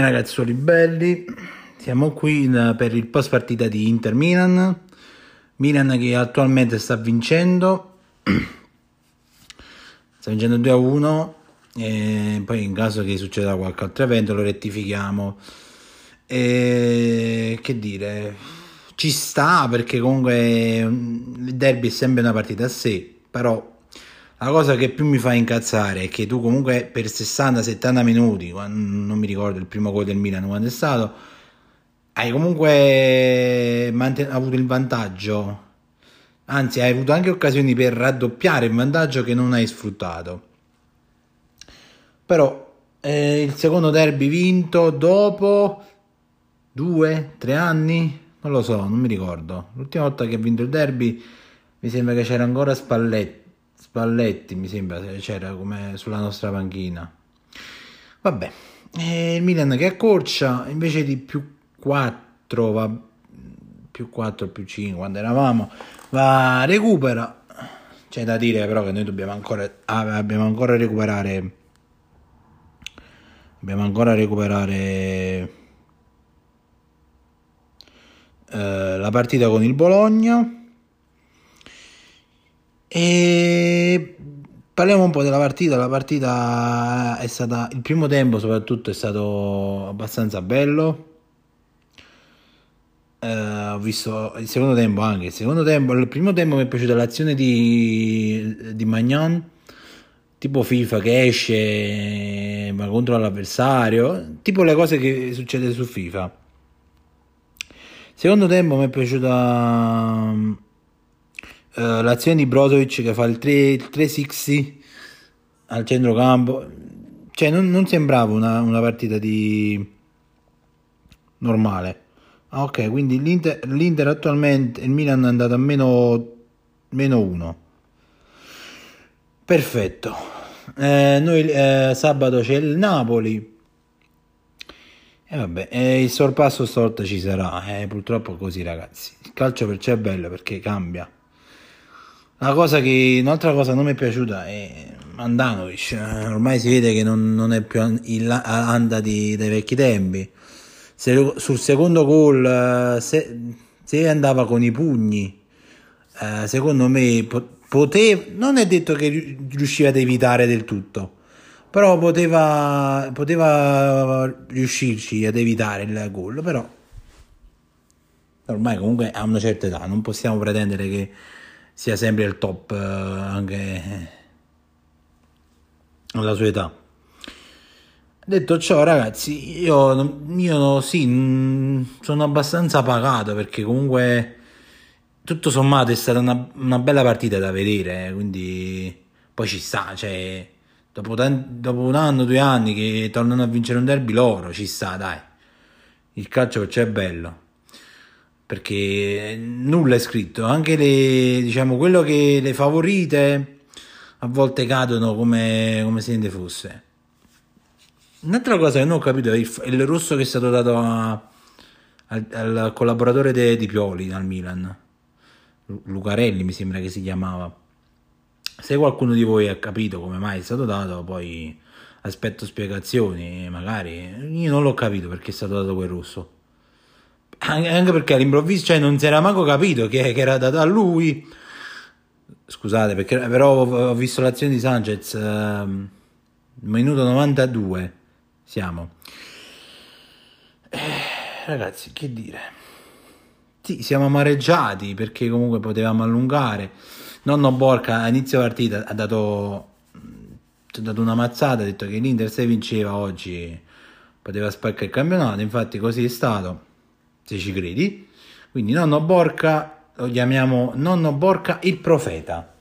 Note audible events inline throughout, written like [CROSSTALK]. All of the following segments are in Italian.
Ragazzuoli belli, siamo qui per il post partita di Inter Milan. Milan che attualmente sta vincendo, [CLEARS THROAT] sta vincendo 2 a 1. E poi in caso che succeda qualche altro evento lo rettifichiamo. E che dire, ci sta perché comunque mm, il derby è sempre una partita a sé, però la cosa che più mi fa incazzare è che tu comunque per 60-70 minuti, non mi ricordo il primo gol del Milan quando è stato, hai comunque manten- avuto il vantaggio, anzi hai avuto anche occasioni per raddoppiare il vantaggio che non hai sfruttato. Però eh, il secondo derby vinto dopo due, tre anni, non lo so, non mi ricordo. L'ultima volta che ha vinto il derby mi sembra che c'era ancora Spalletti, Spalletti mi sembra se c'era come sulla nostra panchina. Vabbè, e il Milan che accorcia invece di più 4 va più 4 più 5 quando eravamo va recupera c'è da dire però che noi dobbiamo ancora ah, abbiamo ancora recuperare dobbiamo ancora recuperare eh, la partita con il Bologna e parliamo un po' della partita. La partita è stata il primo tempo, soprattutto, è stato abbastanza bello. Eh, ho visto il secondo tempo anche. Il secondo tempo, il primo tempo mi è piaciuta l'azione di, di Magnan, tipo FIFA che esce ma contro l'avversario, tipo le cose che succede su FIFA. Secondo tempo mi è piaciuta eh, l'azione di Brozovic che fa il 3, il 360 al centrocampo. Cioè, non, non sembrava una, una partita di normale. Ah, ok, quindi l'Inter, l'Inter attualmente, il Milan è andato a meno, meno 1. Perfetto. Eh, noi eh, sabato c'è il Napoli. E vabbè, eh, il sorpasso stavolta ci sarà. eh, purtroppo così, ragazzi. Il calcio perciò è bello perché cambia. La cosa che, un'altra cosa che non mi è piaciuta è Andanovic. Ormai si vede che non, non è più il dei vecchi tempi. Se- sul secondo gol, se, se andava con i pugni, eh, secondo me po- poteva, non è detto che ri- riusciva ad evitare del tutto, però poteva, poteva riuscirci ad evitare il gol, però ormai comunque ha una certa età, non possiamo pretendere che sia sempre il top eh, anche alla sua età. Detto ciò, ragazzi, io, io sì, mm, sono abbastanza pagato perché comunque tutto sommato è stata una, una bella partita da vedere, eh, quindi poi ci sta, cioè, dopo, tan- dopo un anno, due anni che tornano a vincere un derby loro, ci sta, dai. Il calcio perciò è bello perché nulla è scritto, anche le, diciamo, quello che le favorite a volte cadono come, come se niente fosse. Un'altra cosa che non ho capito è il, il rosso che è stato dato a- al, al collaboratore de- di Pioli al Milan, Lu- Lucarelli mi sembra che si chiamava. Se qualcuno di voi ha capito come mai è stato dato, poi aspetto spiegazioni, magari. Io non l'ho capito perché è stato dato quel rosso. Anche perché all'improvviso, cioè non si era manco capito che, che era dato a lui. Scusate, perché però ho visto l'azione di Sanchez, ehm, minuto 92 siamo. Eh, ragazzi, che dire? Sì, siamo amareggiati perché comunque potevamo allungare. Nonno Borca a inizio partita ha dato, ha dato una mazzata, ha detto che l'Inter se vinceva oggi poteva spaccare il campionato, infatti così è stato, se ci credi. Quindi nonno Borca lo chiamiamo nonno Borca il profeta.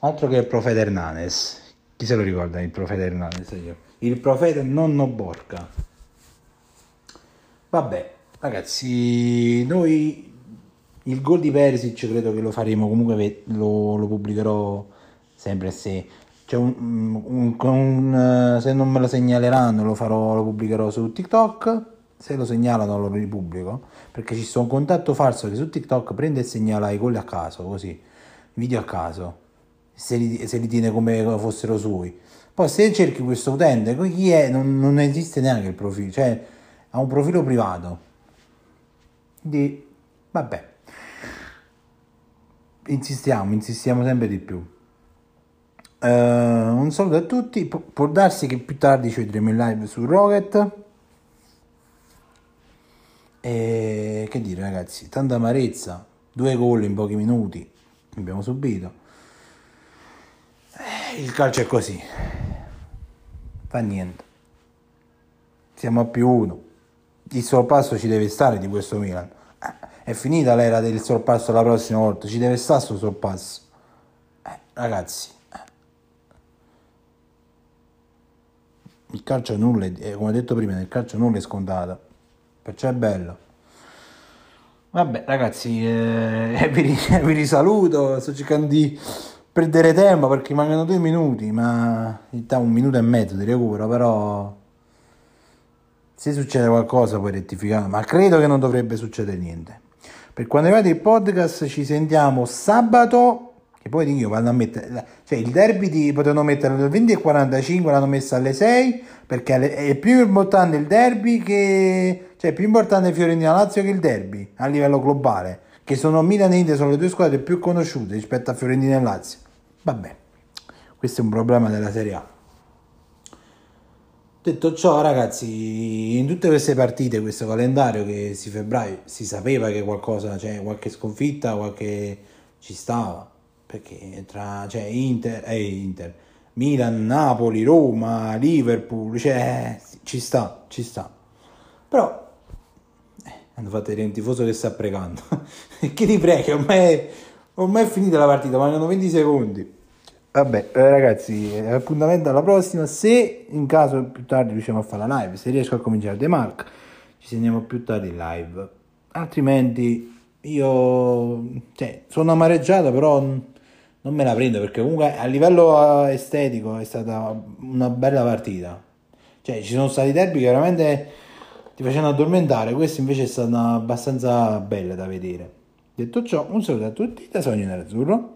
Altro che il profeta Hernanes. Chi se lo ricorda il profeta Hernanes? Il profeta nonno Borca. Vabbè, ragazzi, noi il gol di Perisic credo che lo faremo, comunque lo, lo pubblicherò sempre se cioè un, un, un, se non me lo segnaleranno lo farò, lo pubblicherò su TikTok se lo segnalano lo ripubblico perché ci sta un contatto falso che su TikTok prende e segnala i gol a caso così video a caso se li, se li tiene come fossero suoi poi se cerchi questo utente chi è? Non, non esiste neanche il profilo cioè ha un profilo privato. Di vabbè. Insistiamo insistiamo sempre di più. Uh, un saluto a tutti. Pu- può darsi che più tardi ci vedremo in live su Rocket. E che dire, ragazzi, tanta amarezza. Due gol in pochi minuti abbiamo subito. Eh, il calcio è così. Fa niente. Siamo a più uno. Il sorpasso ci deve stare di questo Milan. Eh, è finita l'era del sorpasso la prossima volta. Ci deve stare questo sorpasso. Eh, ragazzi il calcio nulla, è, come ho detto prima, nel calcio nulla è scontato, perciò è bello. Vabbè ragazzi, eh, [LAUGHS] vi, [LAUGHS] vi risaluto, sto cercando di perdere tempo perché mancano due minuti, ma in realtà un minuto e mezzo di recupero, però se succede qualcosa poi rettificare, ma credo che non dovrebbe succedere niente. Per quanto riguarda il podcast ci sentiamo sabato e poi dico, vanno a mettere, cioè il derby di, potevano mettere alle 20.45, l'hanno messo alle 6, perché è più importante il derby che, cioè è più importante Fiorentina Lazio che il derby a livello globale, che sono Milan e Inter, sono le due squadre più conosciute rispetto a Fiorentina e Lazio. Vabbè, questo è un problema della Serie A. Detto ciò, ragazzi, in tutte queste partite, questo calendario che si febbraio si sapeva che qualcosa, cioè qualche sconfitta, qualche ci stava perché tra cioè, Inter, eh, Inter, Milan, Napoli, Roma, Liverpool, cioè, ci sta, ci sta. Però eh, hanno fatto vedere un tifoso che sta pregando. [LAUGHS] che ti prega, ormai, ormai è finita la partita, mancano 20 secondi. Vabbè, eh, ragazzi, appuntamento alla prossima. Se in caso più tardi riusciamo a fare la live, se riesco a cominciare The Mark, ci segniamo più tardi in live. Altrimenti io cioè, sono amareggiato, però non me la prendo perché comunque a livello eh, estetico è stata una bella partita. Cioè, ci sono stati derby che veramente ti facevano addormentare, questa invece è stata abbastanza bella da vedere. Detto ciò, un saluto a tutti da Sogno Nerazzurro.